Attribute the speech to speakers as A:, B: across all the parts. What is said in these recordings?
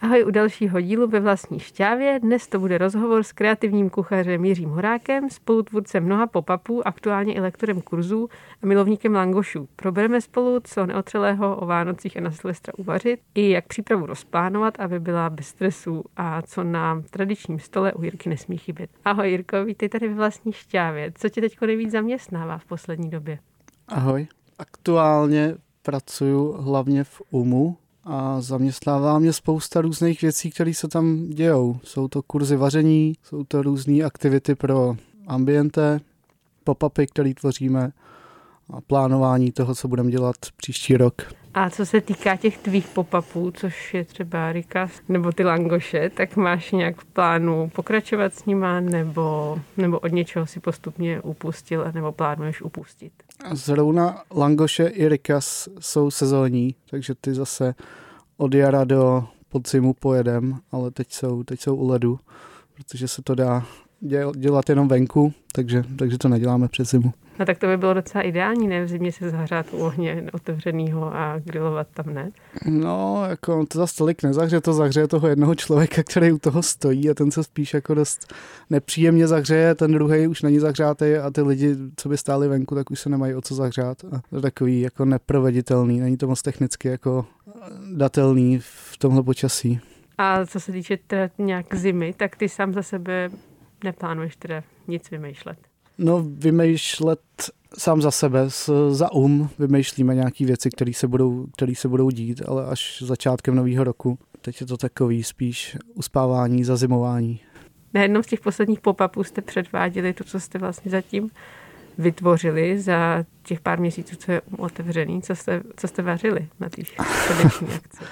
A: Ahoj u dalšího dílu ve vlastní šťávě. Dnes to bude rozhovor s kreativním kuchařem Jiřím Horákem, spolutvůrcem mnoha pop-upů, aktuálně i lektorem kurzů a milovníkem langošů. Probereme spolu, co neotřelého o Vánocích a na Silvestra uvařit, i jak přípravu rozplánovat, aby byla bez stresu a co na tradičním stole u Jirky nesmí chybět. Ahoj Jirko, vítej tady ve vlastní šťávě. Co tě teď nejvíc zaměstnává v poslední době?
B: Ahoj. Aktuálně pracuji hlavně v UMu, a zaměstnává mě spousta různých věcí, které se tam dějou. Jsou to kurzy vaření, jsou to různé aktivity pro ambiente, pop-upy, které tvoříme a plánování toho, co budeme dělat příští rok.
A: A co se týká těch tvých pop-upů, což je třeba Rikas nebo ty langoše, tak máš nějak v plánu pokračovat s nima nebo, nebo od něčeho si postupně upustil nebo plánuješ upustit?
B: Zrovna langoše i Rikas jsou sezónní, takže ty zase od jara do podzimu pojedem, ale teď jsou, teď jsou u ledu, protože se to dá dělat jenom venku, takže, takže to neděláme přes zimu.
A: No tak to by bylo docela ideální, ne v zimě se zahřát u ohně otevřenýho a grilovat tam, ne?
B: No, jako to zase tolik nezahře, to zahřeje toho jednoho člověka, který u toho stojí a ten se spíš jako dost nepříjemně zahřeje, ten druhý už není zahřátý a ty lidi, co by stáli venku, tak už se nemají o co zahřát. A to je takový jako neproveditelný, není to moc technicky jako datelný v tomhle počasí.
A: A co se týče teda nějak zimy, tak ty sám za sebe neplánuješ teda nic vymýšlet?
B: No, vymýšlet sám za sebe, za um, vymýšlíme nějaké věci, které se, budou, který se budou dít, ale až začátkem nového roku. Teď je to takový spíš uspávání, zazimování.
A: Na jednom z těch posledních pop-upů jste předváděli to, co jste vlastně zatím vytvořili za těch pár měsíců, co je otevřený. Co jste, co jste vařili na té srdeční akci?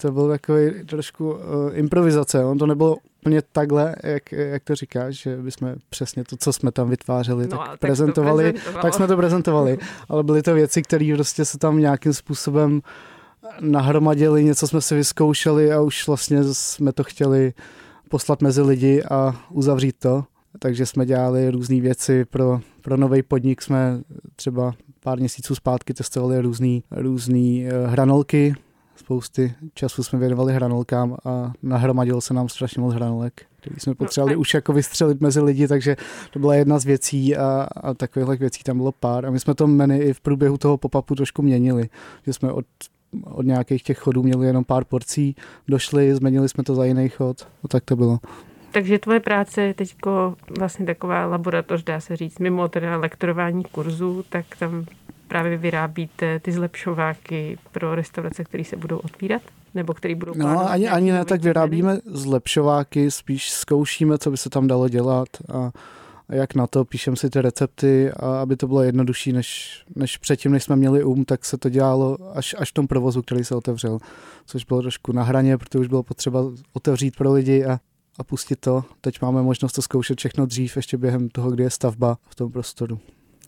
B: To byl takový trošku uh, improvizace. On to nebylo úplně takhle, jak, jak to říkáš, že bychom přesně to, co jsme tam vytvářeli, no, tak, tak prezentovali, tak jsme to prezentovali, ale byly to věci, které prostě se tam nějakým způsobem nahromadili, něco jsme si vyzkoušeli a už vlastně jsme to chtěli poslat mezi lidi a uzavřít to. Takže jsme dělali různé věci pro, pro nový podnik. Jsme třeba pár měsíců zpátky testovali různé různý eh, hranolky, spousty času jsme věnovali hranolkám a nahromadilo se nám strašně moc hranolek, který jsme potřebovali no, už jako vystřelit mezi lidi, takže to byla jedna z věcí a, a takových věcí tam bylo pár. A my jsme to menu i v průběhu toho pop-upu trošku měnili, že jsme od od nějakých těch chodů měli jenom pár porcí, došli, změnili jsme to za jiný chod, no tak to bylo.
A: Takže tvoje práce je teď vlastně taková laboratoř, dá se říct, mimo teda lektorování kurzů, tak tam právě vyrábíte ty zlepšováky pro restaurace, které se budou otvírat? Nebo který budou
B: No, ani, ani ne, tak vyrábíme zlepšováky, spíš zkoušíme, co by se tam dalo dělat a, jak na to, píšeme si ty recepty, a aby to bylo jednodušší, než, než předtím, než jsme měli um, tak se to dělalo až, až v tom provozu, který se otevřel, což bylo trošku na hraně, protože už bylo potřeba otevřít pro lidi a, a pustit to. Teď máme možnost to zkoušet všechno dřív, ještě během toho, kdy je stavba v tom prostoru.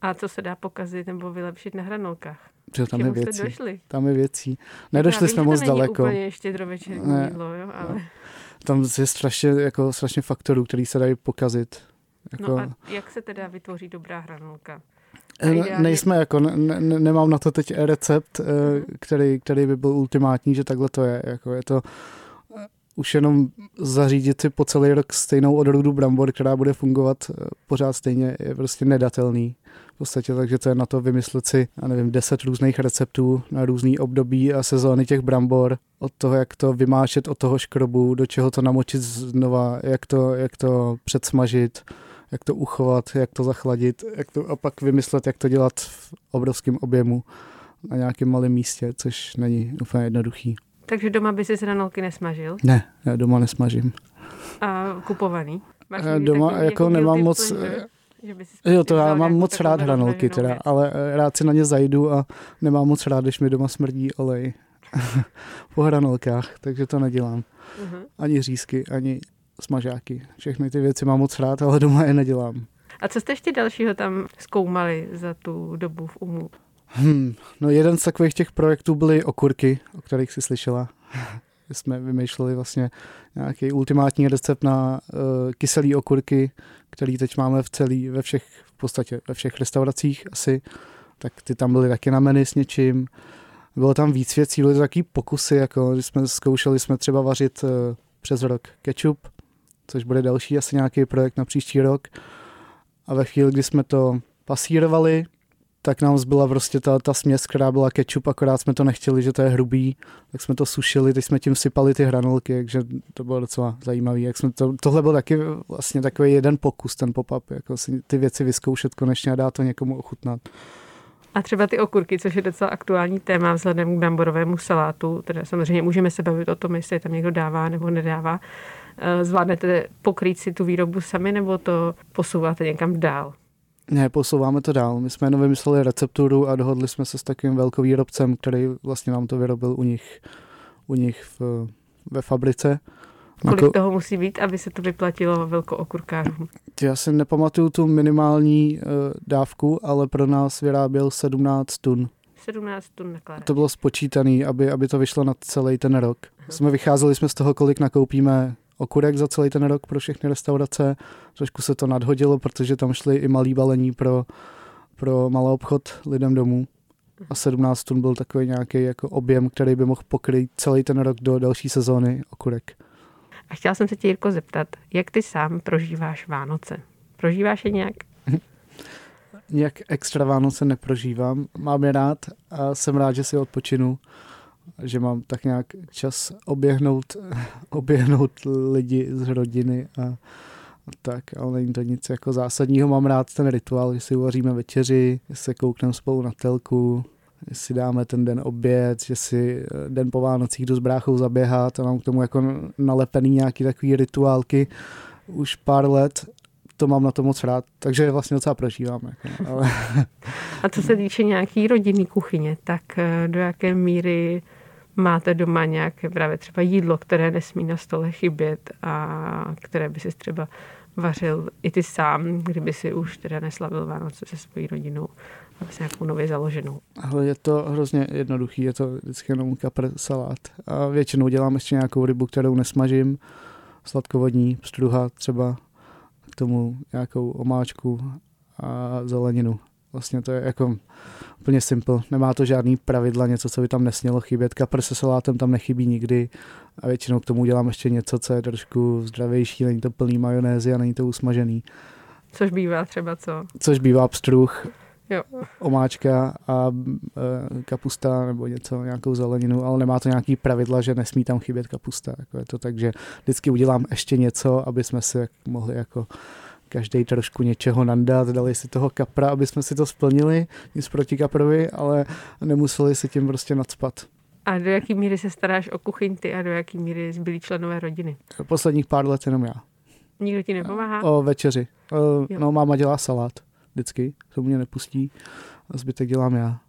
A: A co se dá pokazit nebo vylepšit na hranolkách?
B: Že tam je věcí. Došli? Tam je věcí. Nedošli
A: Já
B: jsme moc daleko.
A: úplně štědrovečerní ne. jídlo, jo, ale...
B: Tam je strašně, jako, strašně faktorů, který se dají pokazit.
A: Jako... No a jak se teda vytvoří dobrá hranolka?
B: Ideálně... Nejsme jako, ne, ne, nemám na to teď recept, uh-huh. který, který by byl ultimátní, že takhle to je. Jako je to už jenom zařídit si po celý rok stejnou odrůdu brambor, která bude fungovat eh, pořád stejně, je prostě nedatelný. V podstatě, takže to je na to vymyslet si, já nevím, deset různých receptů na různý období a sezóny těch brambor, od toho, jak to vymášet od toho škrobu, do čeho to namočit znova, jak to, jak to předsmažit, jak to uchovat, jak to zachladit, jak to, a pak vymyslet, jak to dělat v obrovském objemu na nějakém malém místě, což není úplně jednoduchý.
A: Takže doma by si hranolky nesmažil?
B: Ne, já doma nesmažím.
A: A kupovaný?
B: Máš doma jako, jako nemám moc... že by si jo, to já mám moc rád hranolky teda, věc. ale eh, rád si na ně zajdu a nemám moc rád, když mi doma smrdí olej po hranolkách, takže to nedělám. Uh-huh. Ani řízky, ani smažáky. Všechny ty věci mám moc rád, ale doma je nedělám.
A: A co jste ještě dalšího tam zkoumali za tu dobu v UMU?
B: Hmm, no jeden z takových těch projektů byly okurky, o kterých jsi slyšela. jsme vymýšleli vlastně nějaký ultimátní recept na uh, kyselý okurky, který teď máme v celý, ve všech, v podstatě ve všech restauracích asi, tak ty tam byly taky na menu s něčím. Bylo tam víc věcí, byly to taky pokusy, jako když jsme zkoušeli jsme třeba vařit uh, přes rok ketchup, což bude další asi nějaký projekt na příští rok. A ve chvíli, kdy jsme to pasírovali, tak nám zbyla prostě ta, ta směs, která byla ketchup, akorát jsme to nechtěli, že to je hrubý, tak jsme to sušili, teď jsme tím sypali ty hranolky, takže to bylo docela zajímavé. Jak jsme to, tohle byl taky vlastně takový jeden pokus, ten pop-up, jako si ty věci vyzkoušet konečně a dát to někomu ochutnat.
A: A třeba ty okurky, což je docela aktuální téma vzhledem k bamborovému salátu, teda samozřejmě můžeme se bavit o tom, jestli tam někdo dává nebo nedává. Eh, zvládnete pokrýt si tu výrobu sami nebo to posouváte někam dál?
B: Ne, posouváme to dál. My jsme jenom vymysleli recepturu a dohodli jsme se s takovým velkovýrobcem, který vlastně nám to vyrobil u nich, u nich v, ve fabrice.
A: Kolik Mako... toho musí být, aby se to vyplatilo velkookurkářům?
B: Já si nepamatuju tu minimální uh, dávku, ale pro nás vyráběl 17 tun.
A: 17 tun nakládá.
B: To bylo spočítané, aby, aby to vyšlo na celý ten rok. Uh-huh. Jsme vycházeli jsme z toho, kolik nakoupíme okurek za celý ten rok pro všechny restaurace. Trošku se to nadhodilo, protože tam šly i malý balení pro, pro malý obchod lidem domů. A 17 tun byl takový nějaký jako objem, který by mohl pokryt celý ten rok do další sezóny okurek.
A: A chtěla jsem se tě, Jirko, zeptat, jak ty sám prožíváš Vánoce? Prožíváš je nějak?
B: nějak extra Vánoce neprožívám. Mám je rád a jsem rád, že si odpočinu že mám tak nějak čas oběhnout, oběhnout lidi z rodiny a tak, ale není to nic jako zásadního. Mám rád ten rituál, že si uvaříme večeři, že se koukneme spolu na telku, že si dáme ten den oběd, že si eh, den po Vánocích jdu s bráchou zaběhat a mám k tomu jako nalepený nějaký takový rituálky už pár let to mám na to moc rád, takže vlastně docela prožívám. Jako, no, ale...
A: A co se týče nějaký rodinný kuchyně, tak eh, do jaké míry máte doma nějaké právě třeba jídlo, které nesmí na stole chybět a které by si třeba vařil i ty sám, kdyby si už teda neslavil Vánoce se svojí rodinou a s nějakou nově založenou.
B: Ale je to hrozně jednoduchý, je to vždycky jenom kapr salát. A většinou dělám ještě nějakou rybu, kterou nesmažím, sladkovodní, pstruha třeba, k tomu nějakou omáčku a zeleninu. Vlastně to je jako úplně simple. Nemá to žádný pravidla, něco, co by tam nesmělo chybět. Kapr se salátem tam nechybí nikdy a většinou k tomu dělám ještě něco, co je trošku zdravější, není to plný majonézy a není to usmažený.
A: Což bývá třeba co?
B: Což bývá pstruh,
A: jo.
B: omáčka a e, kapusta nebo něco, nějakou zeleninu, ale nemá to nějaký pravidla, že nesmí tam chybět kapusta. Jako je to tak, že vždycky udělám ještě něco, aby jsme si mohli jako každý trošku něčeho nandat, dali si toho kapra, aby jsme si to splnili, nic proti kaprovi, ale nemuseli si tím prostě nadspat.
A: A do jaký míry se staráš o kuchyň ty a do jaký míry zbylí členové rodiny?
B: Posledních pár let jenom já.
A: Nikdo ti nepomáhá?
B: O večeři. O, no, máma dělá salát vždycky, to mě nepustí a zbytek dělám já.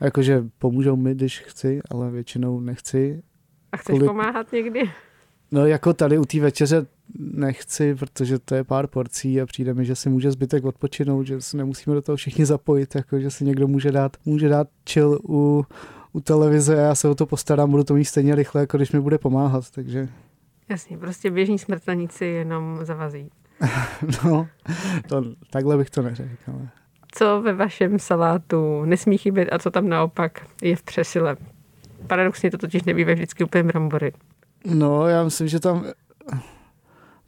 B: Jakože pomůžou mi, když chci, ale většinou nechci.
A: A chceš Kvůli... pomáhat někdy?
B: No jako tady u té večeře nechci, protože to je pár porcí a přijde mi, že si může zbytek odpočinout, že si nemusíme do toho všichni zapojit, jako že si někdo může dát, může dát chill u, u televize a já se o to postarám, budu to mít stejně rychle, jako když mi bude pomáhat, takže...
A: Jasně, prostě běžní smrtelníci jenom zavazí.
B: no, to, takhle bych to neřekl, ale...
A: Co ve vašem salátu nesmí chybět a co tam naopak je v přesile? Paradoxně to totiž nebývá vždycky úplně brambory.
B: No, já myslím, že tam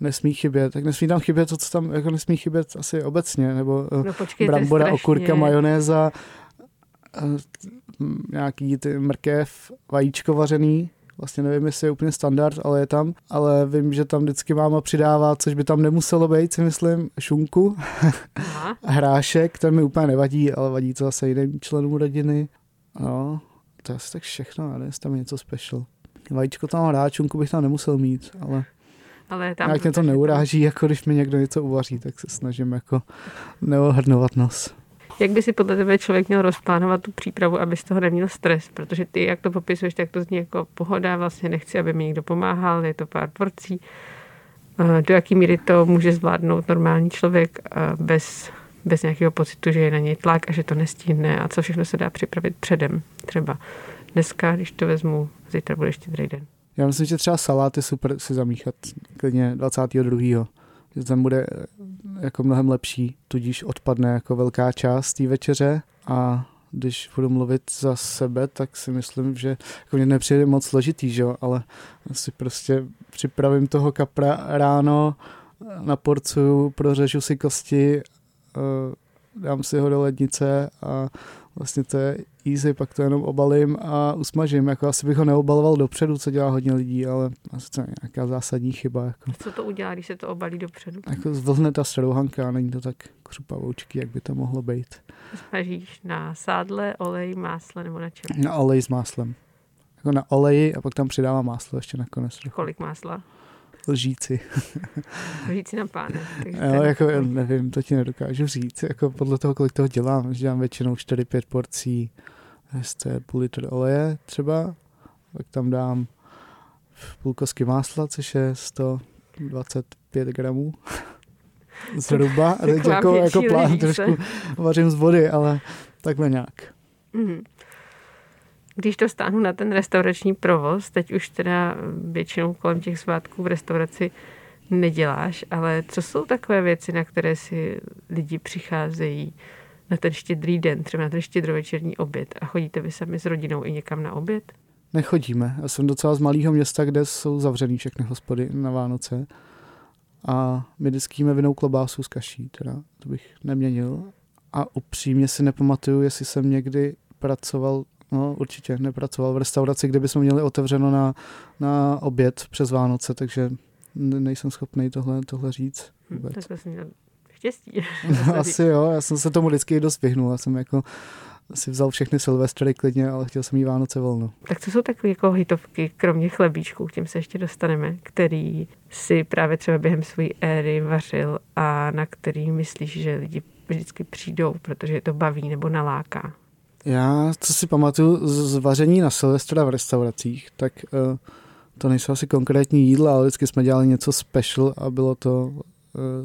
B: nesmí chybět. Tak nesmí tam chybět to, co tam jako nesmí chybět asi obecně, nebo eh, no, počkejte, brambora, strašně. okurka, majonéza, eh, nějaký ty mrkev, vajíčko vařený, vlastně nevím, jestli je úplně standard, ale je tam, ale vím, že tam vždycky máma přidává, což by tam nemuselo být, si myslím, šunku, Aha. hrášek, ten mi úplně nevadí, ale vadí to zase jiným členům rodiny. No, to je asi tak všechno, ale jestli tam je něco special. Vajíčko tam hrát, čunku bych tam nemusel mít, ale... Ale tam jak mě to neuráží, jako když mi někdo něco uvaří, tak se snažím jako neohrnovat nos.
A: Jak by si podle tebe člověk měl rozplánovat tu přípravu, aby z toho neměl stres? Protože ty, jak to popisuješ, tak to zní jako pohoda, vlastně nechci, aby mi někdo pomáhal, je to pár porcí. Do jaký míry to může zvládnout normální člověk bez, bez nějakého pocitu, že je na něj tlak a že to nestihne a co všechno se dá připravit předem třeba dneska, když to vezmu, zítra bude štědrý den.
B: Já myslím, že třeba salát je super si zamíchat klidně 22. Že ten bude eh, jako mnohem lepší, tudíž odpadne jako velká část té večeře a když budu mluvit za sebe, tak si myslím, že jako mě nepřijde moc složitý, že ale si prostě připravím toho kapra ráno, na porcu, prořežu si kosti, eh, dám si ho do lednice a vlastně to je easy, pak to jenom obalím a usmažím. Jako asi bych ho neobaloval dopředu, co dělá hodně lidí, ale asi to je nějaká zásadní chyba. Jako.
A: Co to udělá, když se to obalí dopředu?
B: Jako zvlhne ta strouhanka a není to tak křupavoučky, jak by to mohlo být.
A: Smažíš na sádle, olej, másle nebo na čem?
B: Na olej s máslem. Jako na oleji a pak tam přidávám máslo ještě nakonec.
A: Kolik másla?
B: Lžíci.
A: lžíci na páne.
B: Jo, jako, nevím, to ti nedokážu říct. Jako podle toho, kolik toho dělám. Že dělám většinou 4-5 porcí, je půl litr oleje třeba, pak tam dám půl kosky másla, což je 125 gramů. Zhruba. A teď jako, jako plán trošku vařím z vody, ale takhle nějak. Mm-hmm
A: když to stáhnu na ten restaurační provoz, teď už teda většinou kolem těch svátků v restauraci neděláš, ale co jsou takové věci, na které si lidi přicházejí na ten štědrý den, třeba na ten štědrovečerní oběd a chodíte vy sami s rodinou i někam na oběd?
B: Nechodíme. Já jsem docela z malého města, kde jsou zavřený všechny hospody na Vánoce a my vždycky jíme vinou klobásu z kaší, teda to bych neměnil. A upřímně si nepamatuju, jestli jsem někdy pracoval No, určitě nepracoval v restauraci, kde bychom měli otevřeno na, na oběd přes Vánoce, takže nejsem schopný tohle, tohle říct.
A: Vůbec. tak to jsem měl štěstí.
B: No, asi jo, já jsem se tomu vždycky dost vyhnul. Já jsem jako si vzal všechny silvestry klidně, ale chtěl jsem jí Vánoce volno.
A: Tak co jsou takové jako hitovky, kromě chlebíčků, k těm se ještě dostaneme, který si právě třeba během své éry vařil a na který myslíš, že lidi vždycky přijdou, protože je to baví nebo naláká?
B: Já, co si pamatuju z vaření na Silvestra v restauracích, tak uh, to nejsou asi konkrétní jídla, ale vždycky jsme dělali něco special a bylo to uh,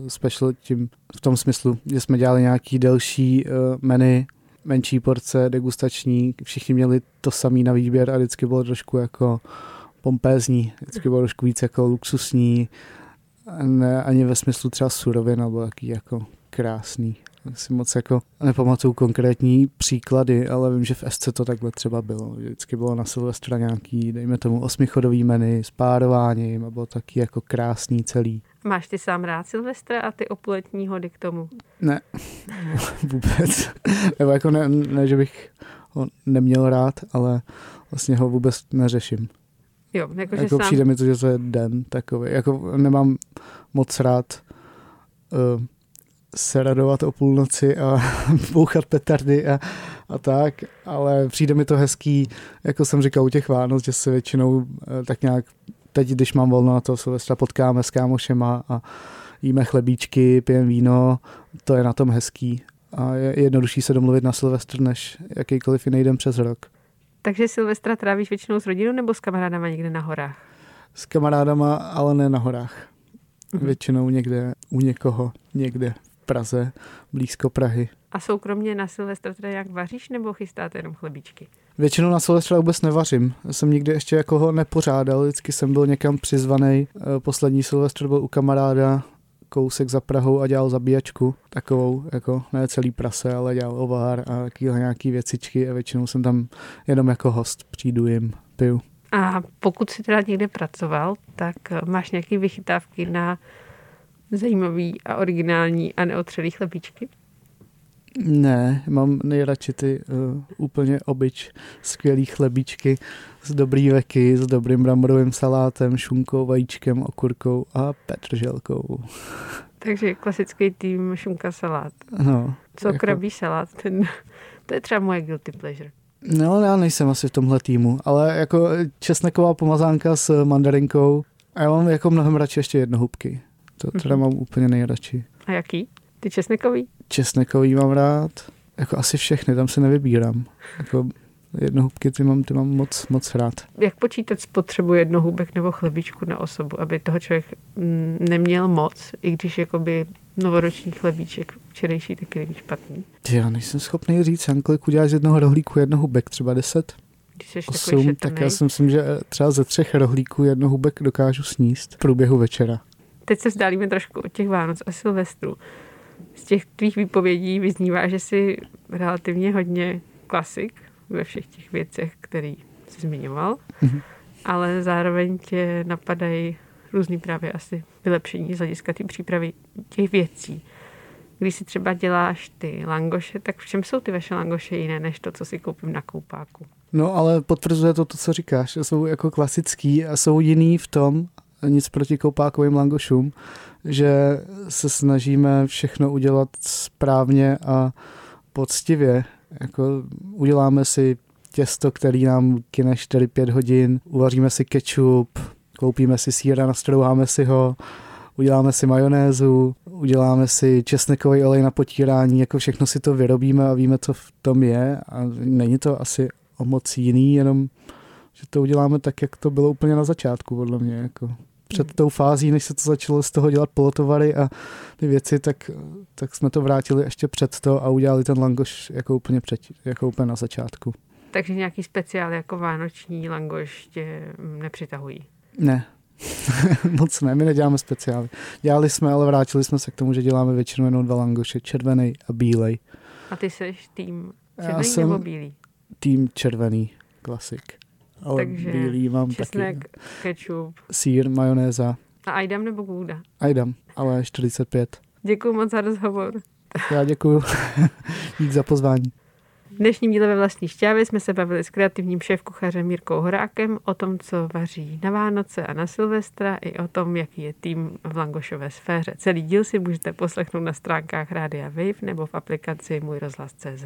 B: special tím v tom smyslu, že jsme dělali nějaký delší uh, menu, menší porce, degustační, všichni měli to samý na výběr a vždycky bylo trošku jako pompézní, vždycky bylo trošku víc jako luxusní, ne ani ve smyslu třeba surovin, nebo jaký jako krásný si moc jako nepamatuju konkrétní příklady, ale vím, že v SC to takhle třeba bylo. Vždycky bylo na Silvestra nějaký, dejme tomu, osmichodový menu s párováním a bylo taky jako krásný celý.
A: Máš ty sám rád Silvestra a ty opletní hody k tomu?
B: Ne, vůbec. Nebo jako ne, ne, že bych ho neměl rád, ale vlastně ho vůbec neřeším.
A: Jo, jako,
B: jako
A: sám...
B: přijde mi to, že to je den takový. Jako nemám moc rád uh, se radovat o půlnoci a bouchat petardy a, a tak, ale přijde mi to hezký, jako jsem říkal u těch Vánoc, že se většinou eh, tak nějak teď, když mám volno na to Silvestra, potkáme s kámošema a jíme chlebíčky, pijeme víno, to je na tom hezký a je jednodušší se domluvit na Silvestr, než jakýkoliv jiný den přes rok.
A: Takže Silvestra trávíš většinou s rodinou nebo s kamarádama někde na horách?
B: S kamarádama, ale ne na horách. Mhm. Většinou někde u někoho, někde Praze, blízko Prahy.
A: A soukromně na Silvestra teda jak vaříš nebo chystáte jenom chlebíčky?
B: Většinou na Silvestra vůbec nevařím. Jsem nikdy ještě jako ho nepořádal, vždycky jsem byl někam přizvaný. Eh, poslední Silvestr byl u kamaráda, kousek za Prahou a dělal zabíjačku, takovou, jako ne celý prase, ale dělal ovár a takové nějaký věcičky a většinou jsem tam jenom jako host, přijdu jim, piju.
A: A pokud si teda někde pracoval, tak máš nějaké vychytávky na zajímavý a originální a neotřelý chlebíčky?
B: Ne, mám nejradši ty uh, úplně obyč, skvělý chlebíčky s dobrý veky, s dobrým bramborovým salátem, šunkou, vajíčkem, okurkou a petrželkou.
A: Takže klasický tým šunka salát.
B: No.
A: Co jako... krabí salát, ten, to je třeba moje guilty pleasure.
B: No, já nejsem asi v tomhle týmu, ale jako česneková pomazánka s mandarinkou a já mám jako mnohem radši ještě jednohubky. To teda mám úplně nejradši.
A: A jaký? Ty česnekový?
B: Česnekový mám rád. Jako asi všechny, tam se nevybírám. Jako jednohubky ty mám, ty mám moc, moc rád.
A: Jak počítat spotřebu jednohubek nebo chlebíčku na osobu, aby toho člověk mm, neměl moc, i když jakoby novoroční chlebíček včerejší taky není špatný?
B: Já nejsem schopný říct, kolik uděláš z jednoho rohlíku jednohubek, třeba deset?
A: Když jsi Osm,
B: tak já si myslím, že třeba ze třech rohlíků jedno hubek dokážu sníst v průběhu večera.
A: Teď se vzdálíme trošku od těch Vánoc a Silvestru. Z těch tvých výpovědí vyznívá, že jsi relativně hodně klasik ve všech těch věcech, který jsi zmiňoval, mm-hmm. ale zároveň tě napadají různý právě asi vylepšení z hlediska té přípravy těch věcí. Když si třeba děláš ty langoše, tak v čem jsou ty vaše langoše jiné, než to, co si koupím na koupáku?
B: No ale potvrzuje to to, co říkáš. Jsou jako klasický a jsou jiný v tom, nic proti koupákovým langošům, že se snažíme všechno udělat správně a poctivě. Jako uděláme si těsto, který nám kine 4-5 hodin, uvaříme si ketchup, koupíme si síra, nastrouháme si ho, uděláme si majonézu, uděláme si česnekový olej na potírání, jako všechno si to vyrobíme a víme, co v tom je a není to asi o moc jiný, jenom že to uděláme tak, jak to bylo úplně na začátku, podle mě. Jako před tou fází, než se to začalo z toho dělat polotovary a ty věci, tak, tak jsme to vrátili ještě před to a udělali ten langoš jako úplně, před, jako úplně na začátku.
A: Takže nějaký speciál jako vánoční langoš tě nepřitahují?
B: Ne, Moc ne, my neděláme speciály. Dělali jsme, ale vrátili jsme se k tomu, že děláme většinou jenom dva langoše, červený a bílej.
A: A ty jsi tým červený Já jsem nebo bílý?
B: Tým červený, klasik. Ale Takže bílý mám česnek, taky.
A: ketchup.
B: Sír, majonéza.
A: A Aidam nebo Gouda?
B: Aidam, ale 45.
A: Děkuji moc za rozhovor.
B: Já děkuji. Dík za pozvání.
A: V dnešním díle ve vlastní šťávě jsme se bavili s kreativním šéf-kuchařem Mirkou Horákem o tom, co vaří na Vánoce a na Silvestra i o tom, jaký je tým v Langošové sféře. Celý díl si můžete poslechnout na stránkách Rádia Wave nebo v aplikaci Můj rozhlas.cz.